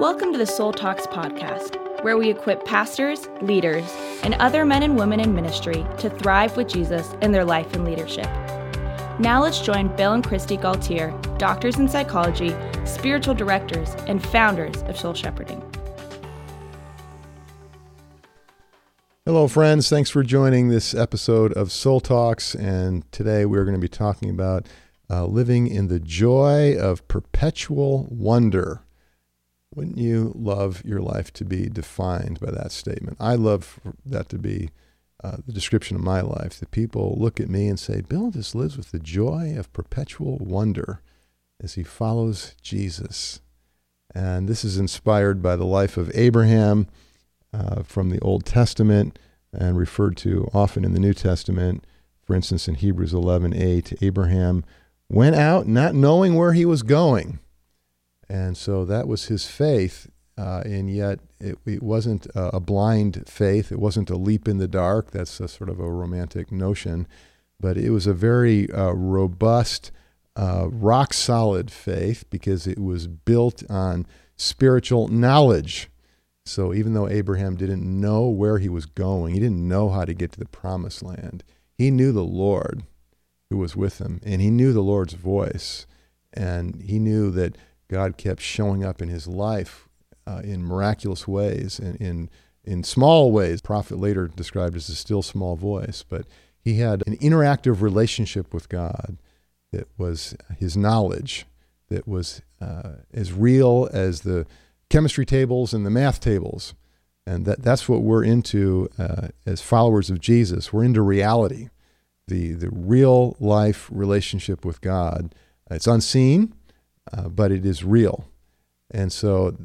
Welcome to the Soul Talks podcast, where we equip pastors, leaders, and other men and women in ministry to thrive with Jesus in their life and leadership. Now let's join Bill and Kristi Gaultiere, doctors in psychology, spiritual directors, and founders of Soul Shepherding. Hello, friends. Thanks for joining this episode of Soul Talks. And today we're going to be talking about uh, living in the joy of perpetual wonder. Wouldn't you love your life to be defined by that statement? I love that to be uh, the description of my life. That people look at me and say, Bill just lives with the joy of perpetual wonder as he follows Jesus. And this is inspired by the life of Abraham uh, from the Old Testament and referred to often in the New Testament. For instance, in Hebrews 11:8, Abraham went out not knowing where he was going. And so that was his faith, uh, and yet it, it wasn't a, blind faith. It wasn't a leap in the dark. That's a sort of a romantic notion. But it was a very uh, robust, uh, rock solid faith because it was built on spiritual knowledge. So even though Abraham didn't know where he was going, he didn't know how to get to the promised land, he knew the Lord who was with him, and he knew the Lord's voice, and he knew that God kept showing up in his life uh, in miraculous ways and in, in small ways. prophet later described as a still small voice, but he had an interactive relationship with God that was his knowledge, that was uh, as real as the chemistry tables and the math tables. And that, that's what we're into uh, as followers of Jesus. We're into reality, the, the real life relationship with God. It's unseen, uh, but it is real. And so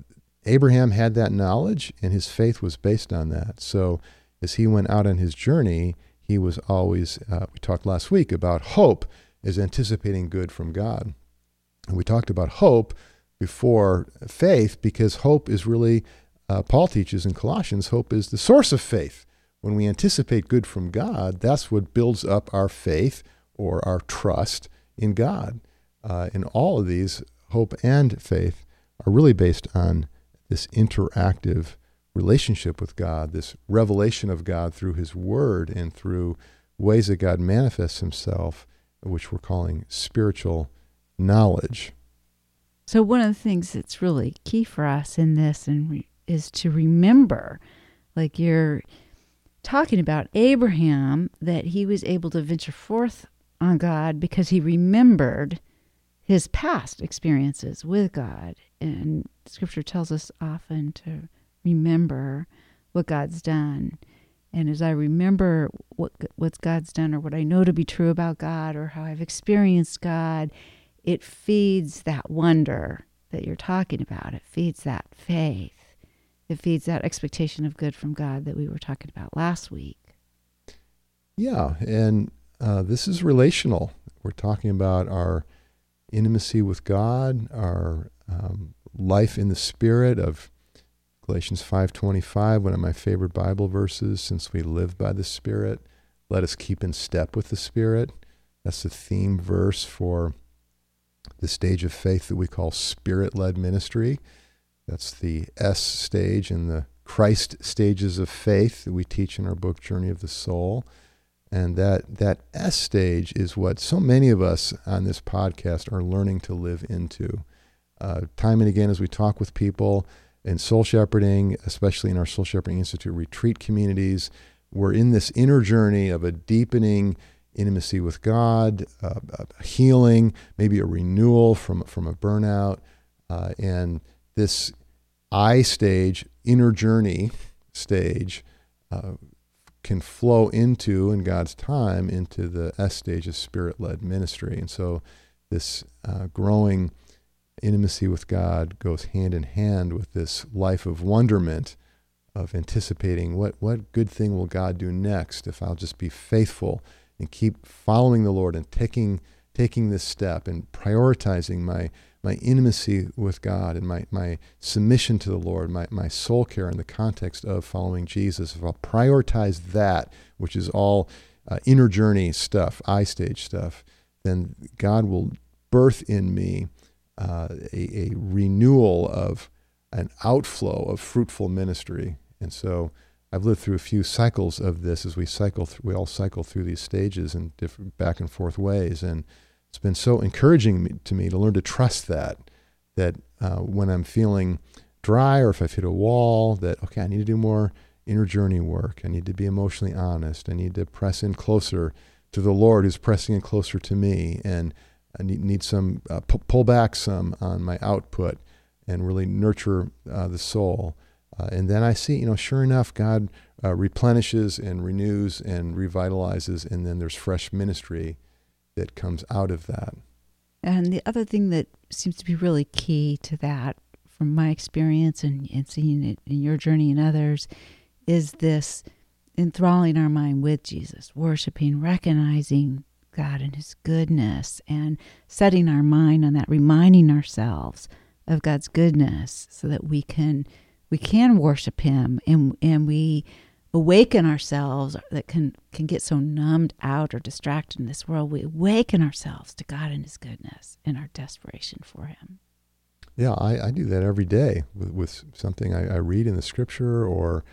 Abraham had that knowledge, and his faith was based on that. So as he went out on his journey, he was always, uh, we talked last week about hope as anticipating good from God. And we talked about hope before faith because hope is really, uh, Paul teaches in Colossians, hope is the source of faith. When we anticipate good from God, that's what builds up our faith or our trust in God. Uh, and all of these, hope and faith, are really based on this interactive relationship with God, this revelation of God through His Word and through ways that God manifests Himself, which we're calling spiritual knowledge. So, one of the things that's really key for us in this and re- is to remember, like you're talking about Abraham, that he was able to venture forth on God because he remembered his past experiences with God. And scripture tells us often to remember what God's done. And as I remember what what's God's done or what I know to be true about God or how I've experienced God, it feeds that wonder that you're talking about. It feeds that faith. It feeds that expectation of good from God that we were talking about last week. Yeah, and uh, this is relational. We're talking about our intimacy with God, our um, life in the Spirit of Galatians 5:25, one of my favorite Bible verses. Since we live by the Spirit, let us keep in step with the Spirit. That's the theme verse for the stage of faith that we call spirit led ministry. That's the S stage in the Christ stages of faith that we teach in our book, Journey of the Soul. And that, that S stage is what so many of us on this podcast are learning to live into. Uh, time and again, as we talk with people in soul shepherding, especially in our Soul Shepherding Institute retreat communities, we're in this inner journey of a deepening intimacy with God, uh, healing, maybe a renewal from, from a burnout. Uh, and this I stage, inner journey stage, uh, can flow into, in God's time, into the S stage of spirit led ministry. And so this uh, growing intimacy with God goes hand in hand with this life of wonderment of anticipating what, what good thing will God do next if I'll just be faithful and keep following the Lord and taking taking this step and prioritizing my my intimacy with God and my, my submission to the Lord, my, my soul care in the context of following Jesus, if I'll prioritize that, which is all uh, inner journey stuff, I stage stuff, then God will birth in me uh, a, a, renewal of an outflow of fruitful ministry. And so I've lived through a few cycles of this as we cycle we all cycle through these stages in different back and forth ways. And it's been so encouraging to me to learn to trust that, that uh, when I'm feeling dry or if I've hit a wall, that, okay, I need to do more inner journey work. I need to be emotionally honest. I need to press in closer to the Lord who's pressing in closer to me. And I need, need some, uh, pull back some on my output and really nurture uh, the soul. Uh, and then I see, you know, sure enough, God uh, replenishes and renews and revitalizes, and then there's fresh ministry that comes out of that. And the other thing that seems to be really key to that, from my experience and, and seeing it in your journey and others, is this enthralling our mind with Jesus, worshiping, recognizing God and His goodness, and setting our mind on that, reminding ourselves of God's goodness so that we can we can worship him and and we awaken ourselves that can can get so numbed out or distracted in this world. We awaken ourselves to god and his goodness and our desperation for him. Yeah i, I do that every day with, with something I, I read in the scripture or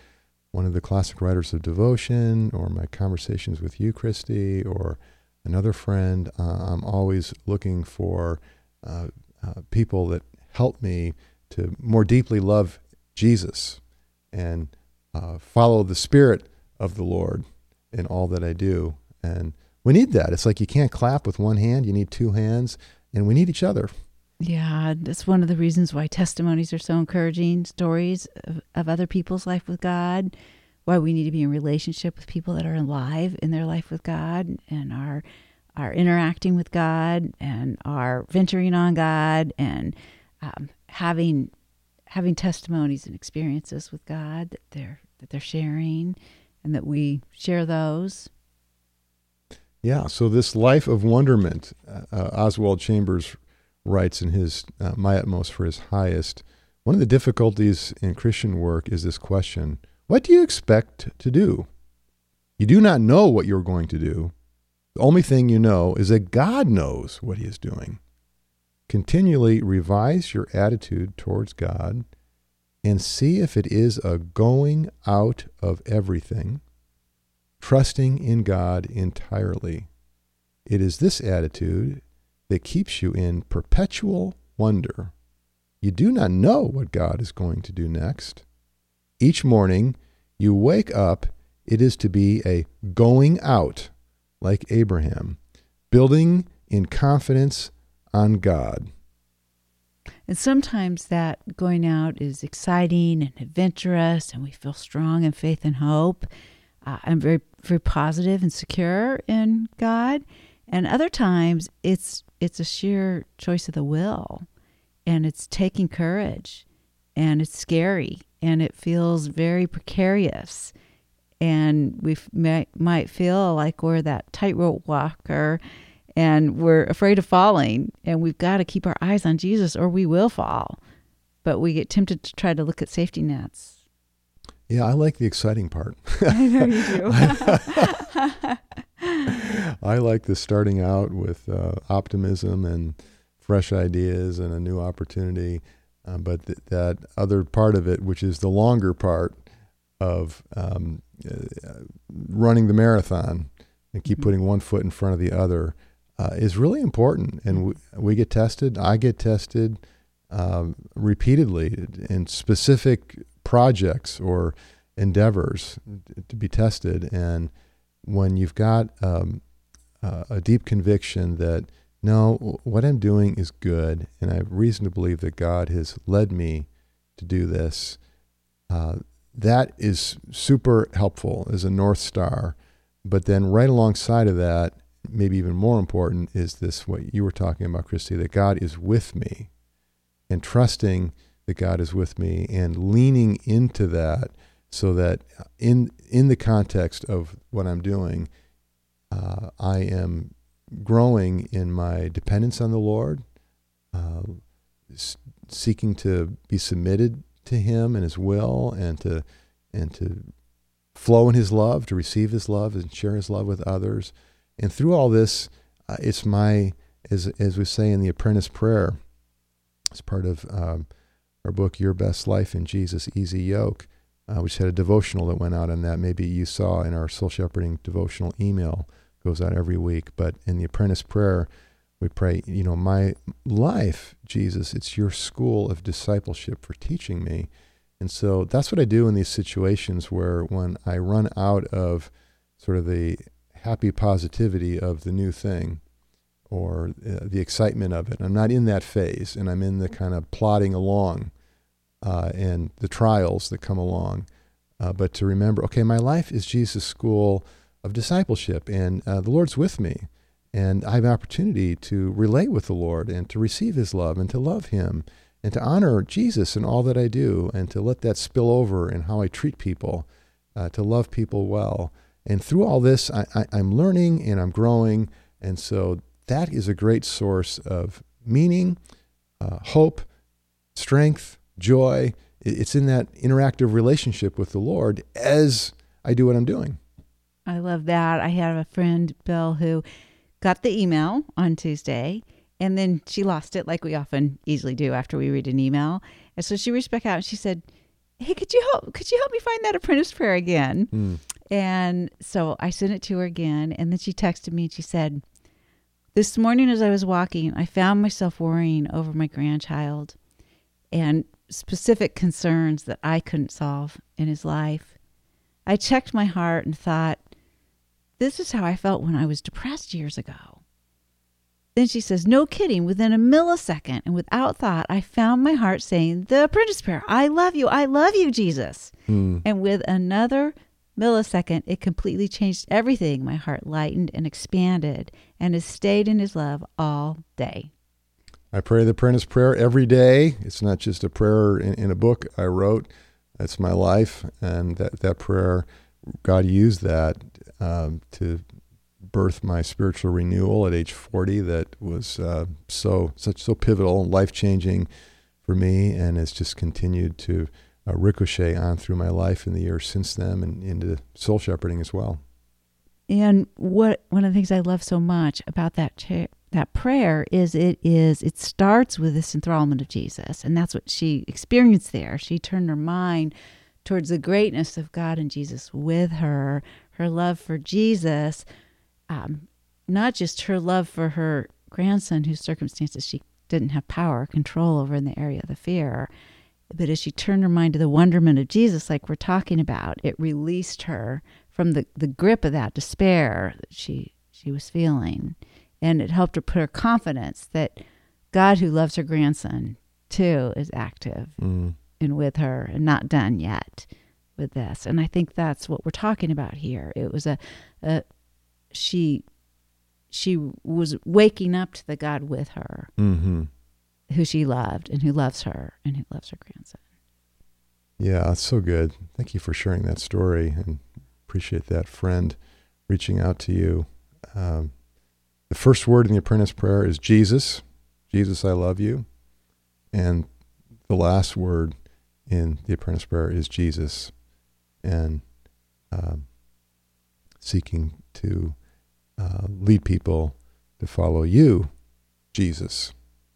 one of the classic writers of devotion or my conversations with you Kristi or another friend. Uh, i'm always looking for uh, uh, people that help me to more deeply love Jesus and uh, follow the Spirit of the Lord in all that I do. And we need that. It's like you can't clap with one hand, you need two hands, and we need each other. Yeah, that's one of the reasons why testimonies are so encouraging stories of, of other people's life with God, why we need to be in relationship with people that are alive in their life with God and are are interacting with God and are venturing on God and um, having having testimonies and experiences with God that they're that they're sharing, and that we share those. Yeah. So this life of wonderment, uh, uh, Oswald Chambers writes in his uh, "My Utmost for His Highest." One of the difficulties in Christian work is this question: What do you expect to do? You do not know what you're going to do. The only thing you know is that God knows what He is doing. Continually revise your attitude towards God and see if it is a going out of everything, trusting in God entirely. It is this attitude that keeps you in perpetual wonder. You do not know what God is going to do next. Each morning you wake up, it is to be a going out, like Abraham, building in confidence on God. And sometimes that going out is exciting and adventurous, and we feel strong in faith and hope. Uh, I'm very, very positive and secure in God. And other times, it's it's a sheer choice of the will, and it's taking courage, and it's scary, and it feels very precarious, and we may, might feel like we're that tightrope walker and we're afraid of falling and we've got to keep our eyes on Jesus or we will fall. But we get tempted to try to look at safety nets. Yeah, I like the exciting part. I know you do. I like the starting out with uh, optimism and fresh ideas and a new opportunity. Uh, but th- that other part of it, which is the longer part of um, uh, running the marathon and keep mm-hmm. putting one foot in front of the other, uh, is really important. And we, we, get tested. I get tested um, repeatedly in specific projects or endeavors to be tested. And when you've got um, uh, a deep conviction that no, what I'm doing is good, and I have reason to believe that God has led me to do this. Uh, that is super helpful as a North Star. But then, right alongside of that, maybe even more important is this what you were talking about, Kristi, that God is with me and trusting that God is with me and leaning into that so that in in the context of what I'm doing, uh, I am growing in my dependence on the Lord, uh, s- seeking to be submitted to Him and His will, and to and to flow in His love, to receive His love, and share His love with others. And through all this, uh, it's my, as, as we say in the apprentice prayer, as part of um, our book, Your Best Life in Jesus Easy Yoke. Uh, just had a devotional that went out on that. Maybe you saw in our soul shepherding devotional email goes out every week. But in the apprentice prayer, we pray, you know, my life, Jesus, it's your school of discipleship for teaching me. And so that's what I do in these situations where when I run out of sort of the happy positivity of the new thing or uh, the excitement of it, I'm not in that phase and I'm in the kind of plodding along uh, and the trials that come along. Uh, but to remember, okay, my life is Jesus' school of discipleship and uh, the Lord's with me. And I have an opportunity to relate with the Lord and to receive his love and to love him and to honor Jesus in all that I do and to let that spill over in how I treat people, uh, to love people well. And through all this, I, I, I'm learning and I'm growing. And so that is a great source of meaning, uh, hope, strength, joy. It's in that interactive relationship with the Lord as I do what I'm doing. I love that. I have a friend, Bill, who got the email on Tuesday and then she lost it like we often easily do after we read an email. And so she reached back out and she said, Hey, could you help could you help me find that apprentice prayer again? Mm. And so I sent it to her again and then she texted me and she said, This morning as I was walking, I found myself worrying over my grandchild and specific concerns that I couldn't solve in his life. I checked my heart and thought, this is how I felt when I was depressed years ago. Then she says, No kidding, within a millisecond and without thought, I found my heart saying, The apprentice prayer, I love you, I love you, Jesus. Mm. And with another millisecond, it completely changed everything. My heart lightened and expanded and has stayed in his love all day. I pray the apprentice prayer every day. It's not just a prayer in, in a book I wrote, it's my life. And that, that prayer, God used that um, to birth my spiritual renewal at age 40 that was uh, so such so pivotal and life changing for me, and has just continued to uh, ricochet on through my life in the years since then, and into soul shepherding as well. And what one of the things I love so much about that cha- that prayer is it is it starts with this enthrallment of Jesus, and that's what she experienced there. She turned her mind towards the greatness of God and Jesus with her, her love for Jesus, um, not just her love for her grandson, whose circumstances she didn't have power control over in the area of the fear, but as she turned her mind to the wonderment of Jesus, like we're talking about, it released her from the, the grip of that despair that she she was feeling. And it helped her put her confidence that God who loves her grandson too is active mm. and with her and not done yet with this. And I think that's what we're talking about here. It was a, a she she was waking up to the God with her, mm-hmm. Who she loved and who loves her and who loves her grandson. Yeah, that's so good. Thank you for sharing that story and appreciate that friend reaching out to you. Um, the first word in the apprentice prayer is Jesus. Jesus, I love you. And the last word in the apprentice prayer is Jesus and um, seeking to uh, lead people to follow you, Jesus.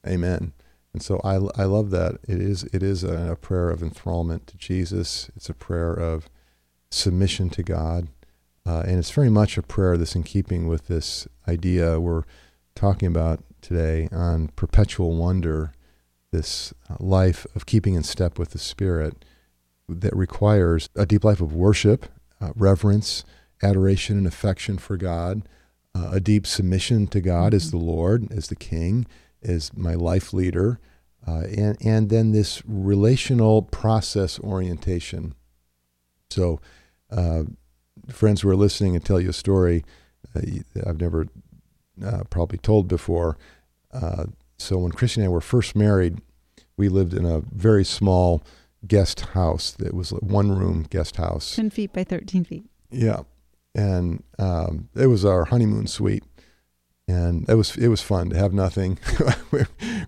Amen. And so I, I love that. It is it is a, a prayer of enthrallment to Jesus. It's a prayer of submission to God, uh, and it's very much a prayer that's in keeping with this idea we're talking about today on perpetual wonder, this uh, life of keeping in step with the Spirit that requires a deep life of worship, uh, reverence, adoration, and affection for God, uh, a deep submission to God mm-hmm. as the Lord, as the King, as my life leader, uh, and and then this relational process orientation. So, uh, friends who are listening and tell you a story uh, I've never uh, probably told before. so when Kristi and I were first married, we lived in a very small guest house that was a one room guest house 10 feet by 13 feet yeah and um, it was our honeymoon suite and it was it was fun to have nothing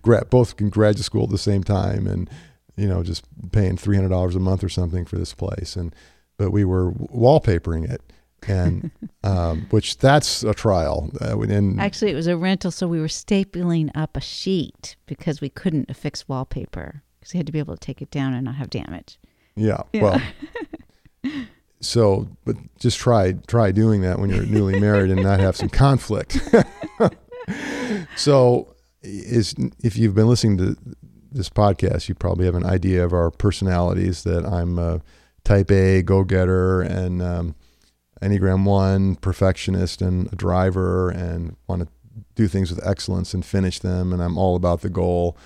both in graduate school at the same time and you know just paying $300 a month or something for this place and but we were wallpapering it and um, which that's a trial. Uh, and Actually, it was a rental, so we were stapling up a sheet because we couldn't affix wallpaper because we had to be able to take it down and not have damage. Yeah. Yeah. Well, so, but just try try doing that when you're newly married and not have some conflict. so, is if you've been listening to this podcast, you probably have an idea of our personalities. That I'm a Type A go getter and um, Enneagram One perfectionist and a driver and want to do things with excellence and finish them. And I'm all about the goal.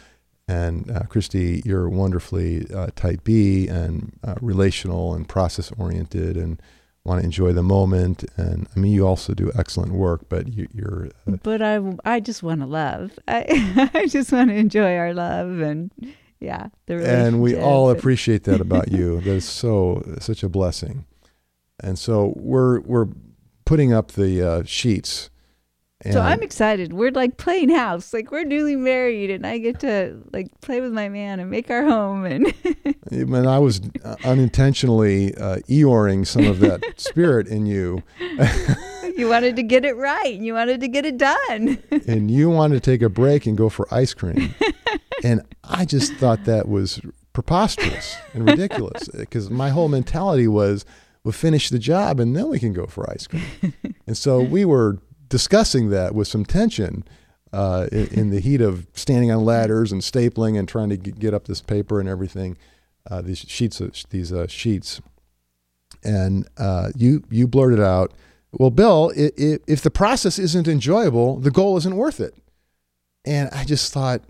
And uh, Kristi, you're wonderfully uh, type B and uh, relational and process oriented and want to enjoy the moment. And I mean, you also do excellent work, but you, you're. Uh, But I, I just want to love. I, I just want to enjoy our love and yeah, the and we all appreciate that about you. That is so such a blessing. And so we're we're putting up the uh, sheets. And So I'm excited. We're like playing house. Like we're newly married, and I get to like play with my man and make our home. And I was uh, unintentionally uh, eoring some of that spirit in you, you wanted to get it right. You wanted to get it done. and you wanted to take a break and go for ice cream. and I just thought that was preposterous and ridiculous because my whole mentality was we'll finish the job and then we can go for ice cream. and so we were discussing that with some tension uh, in, in the heat of standing on ladders and stapling and trying to get up this paper and everything, uh, these sheets, these uh, sheets. And uh, you you blurted out, "Well, Bill, i i if the process isn't enjoyable, the goal isn't worth it." And I just thought,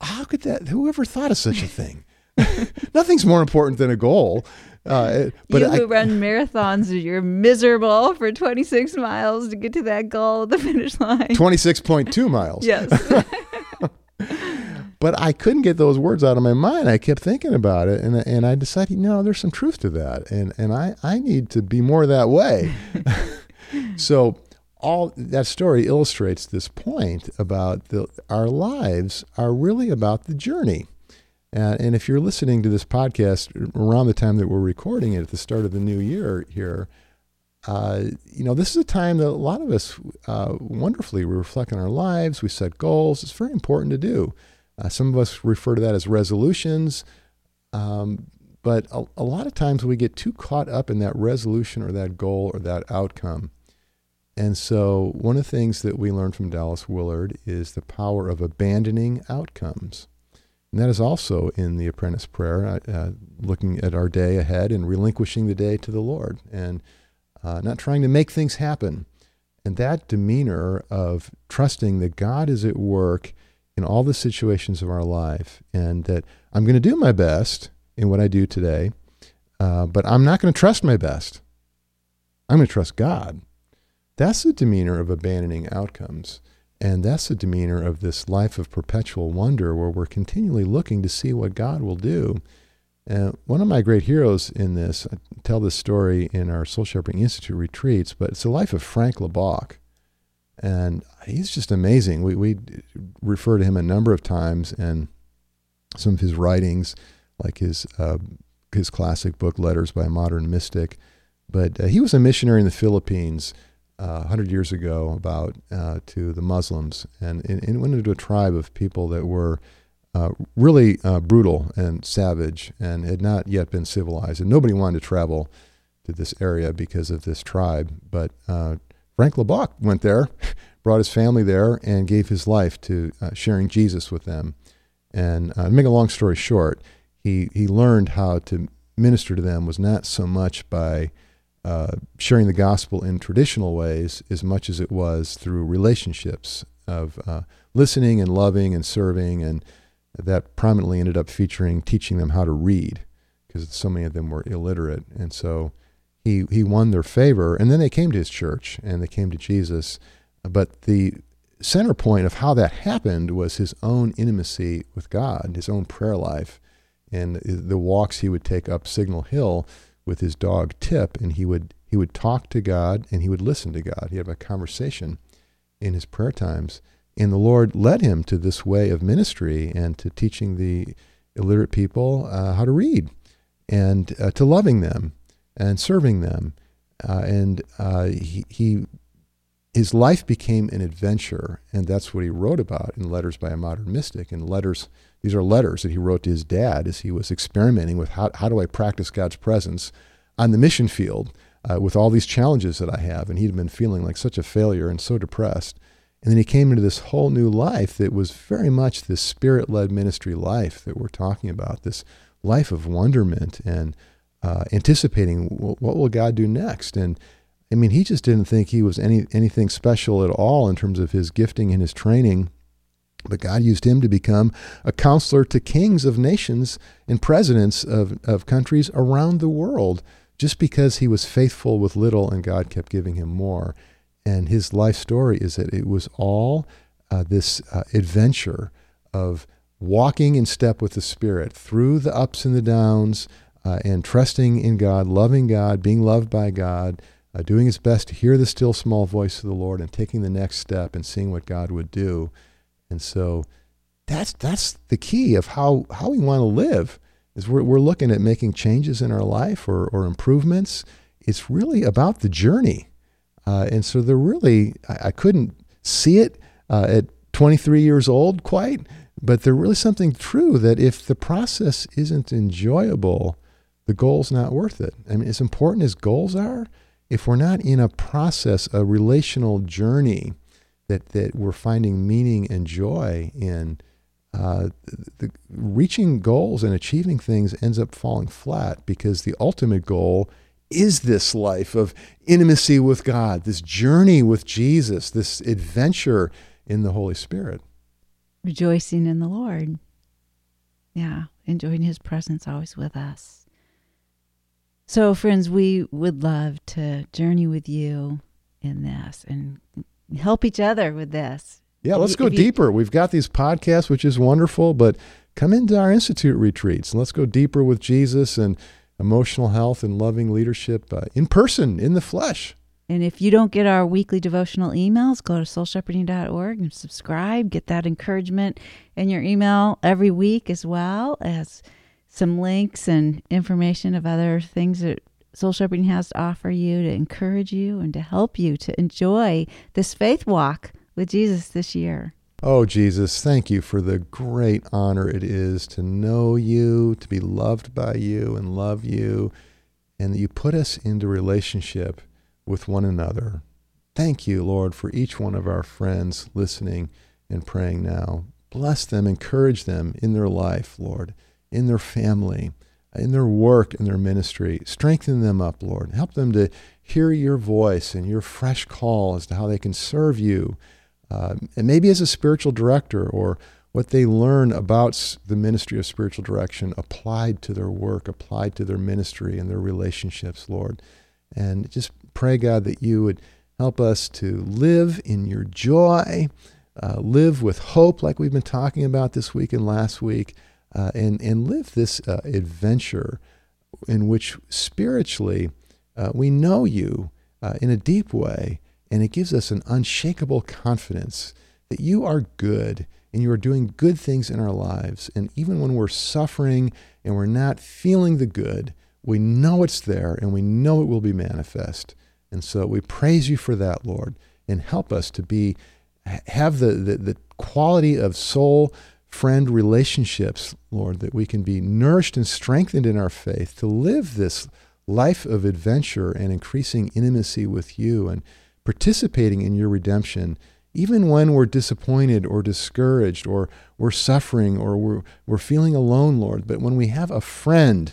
how could that? Whoever thought of such a thing? Nothing's more important than a goal. Uh, but you I, run marathons, you're miserable for 26 miles to get to that goal the finish line. 26.2 miles. yes. But I couldn't get those words out of my mind. I kept thinking about it, and and I decided, no, there's some truth to that, and and I I need to be more that way. so all that story illustrates this point about the our lives are really about the journey. And, and if you're listening to this podcast around the time that we're recording it at the start of the new year here, uh, you know, this is a time that a lot of us uh, wonderfully we reflect on our lives, we set goals. It's very important to do. Uh, some of us refer to that as resolutions, um, but a, a lot of times we get too caught up in that resolution or that goal or that outcome. And so, one of the things that we learned from Dallas Willard is the power of abandoning outcomes. And that is also in the apprentice prayer, uh, uh, looking at our day ahead and relinquishing the day to the Lord and uh, not trying to make things happen. And that demeanor of trusting that God is at work in all the situations of our life and that I'm going to do my best in what I do today, uh, but I'm not going to trust my best. I'm going to trust God. That's the demeanor of abandoning outcomes. And that's the demeanor of this life of perpetual wonder where we're continually looking to see what God will do. And one of my great heroes in this, I tell this story in our Soul Shepherding Institute retreats, but it's the life of Frank Laubach. And he's just amazing. We, we refer to him a number of times, and some of his writings, like his, uh, his classic book, Letters by a Modern Mystic. But uh, he was a missionary in the Philippines uh, 100 years ago about uh, to the Muslims and, and, and went into a tribe of people that were uh, really uh, brutal and savage and had not yet been civilized. And nobody wanted to travel to this area because of this tribe. But uh, Frank Laubach went there, brought his family there, and gave his life to uh, sharing Jesus with them. And to make a long story short, he, he learned how to minister to them was not so much by uh, sharing the gospel in traditional ways as much as it was through relationships of uh, listening and loving and serving. And that prominently ended up featuring teaching them how to read because so many of them were illiterate. And so he, he won their favor. And then they came to his church and they came to Jesus. But the center point of how that happened was his own intimacy with God, his own prayer life, and the walks he would take up Signal Hill with his dog Tip, and he would he would talk to God and he would listen to God. He had a conversation in his prayer times, and the Lord led him to this way of ministry and to teaching the illiterate people uh, how to read, and uh, to loving them and serving them, uh, and uh, he, he his life became an adventure, and that's what he wrote about in Letters by a Modern Mystic. And letters, these are letters that he wrote to his dad as he was experimenting with how, how do I practice God's presence on the mission field uh, with all these challenges that I have. And he'd been feeling like such a failure and so depressed. And then he came into this whole new life that was very much this spirit led ministry life that we're talking about, this life of wonderment and uh, anticipating what will God do next. And I mean, he just didn't think he was any anything special at all in terms of his gifting and his training. But God used him to become a counselor to kings of nations and presidents of, of countries around the world just because he was faithful with little and God kept giving him more. And his life story is that it was all uh, this uh, adventure of walking in step with the Spirit through the ups and the downs uh, and trusting in God, loving God, being loved by God uh, doing his best to hear the still small voice of the Lord and taking the next step and seeing what God would do. And so that's that's the key of how, how we want to live is we're, we're looking at making changes in our life or, or improvements. It's really about the journey. Uh, and so they're really, I, I couldn't see it uh, at 23 years old quite, but there's really something true that if the process isn't enjoyable, the goal's not worth it. I mean, as important as goals are, if we're not in a process, a relational journey that, that we're finding meaning and joy in, uh, the, reaching goals and achieving things ends up falling flat because the ultimate goal is this life of intimacy with God, this journey with Jesus, this adventure in the Holy Spirit. Rejoicing in the Lord. Yeah, enjoying his presence always with us. So, friends, we would love to journey with you in this and help each other with this. Yeah, let's go deeper. We've got these podcasts, which is wonderful, but come into our Institute retreats and let's go deeper with Jesus and emotional health and loving leadership uh, in person, in the flesh. And if you don't get our weekly devotional emails, go to soulshepherding.org and subscribe. Get that encouragement in your email every week as well as some links and information of other things that Soul Shepherding has to offer you to encourage you and to help you to enjoy this faith walk with Jesus this year. Oh, Jesus, thank you for the great honor it is to know you, to be loved by you and love you, and that you put us into relationship with one another. Thank you, Lord, for each one of our friends listening and praying now. Bless them, encourage them in their life, Lord in their family, in their work, in their ministry. Strengthen them up, Lord. Help them to hear your voice and your fresh call as to how they can serve you. Uh, and maybe as a spiritual director or what they learn about the ministry of spiritual direction applied to their work, applied to their ministry and their relationships, Lord. And just pray, God, that you would help us to live in your joy, uh, live with hope, like we've been talking about this week and last week, uh, and, and live this uh, adventure in which spiritually uh, we know you uh, in a deep way, and it gives us an unshakable confidence that you are good and you are doing good things in our lives. And even when we're suffering and we're not feeling the good, we know it's there and we know it will be manifest. And so we praise you for that, Lord, and help us to be have the, the, the quality of soul friend relationships, Lord, that we can be nourished and strengthened in our faith to live this life of adventure and increasing intimacy with you and participating in your redemption, even when we're disappointed or discouraged or we're suffering or we're, we're feeling alone, Lord. But when we have a friend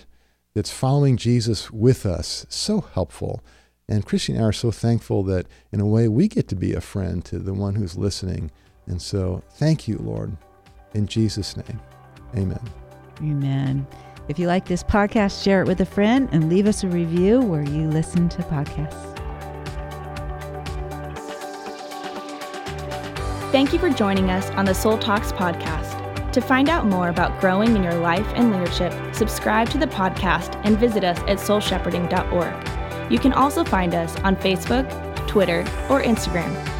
that's following Jesus with us, so helpful. And Kristi and I are so thankful that in a way we get to be a friend to the one who's listening. And so thank you, Lord. In Jesus' name, amen. Amen. If you like this podcast, share it with a friend and leave us a review where you listen to podcasts. Thank you for joining us on the Soul Talks podcast. To find out more about growing in your life and leadership, subscribe to the podcast and visit us at soulshepherding.org. You can also find us on Facebook, Twitter, or Instagram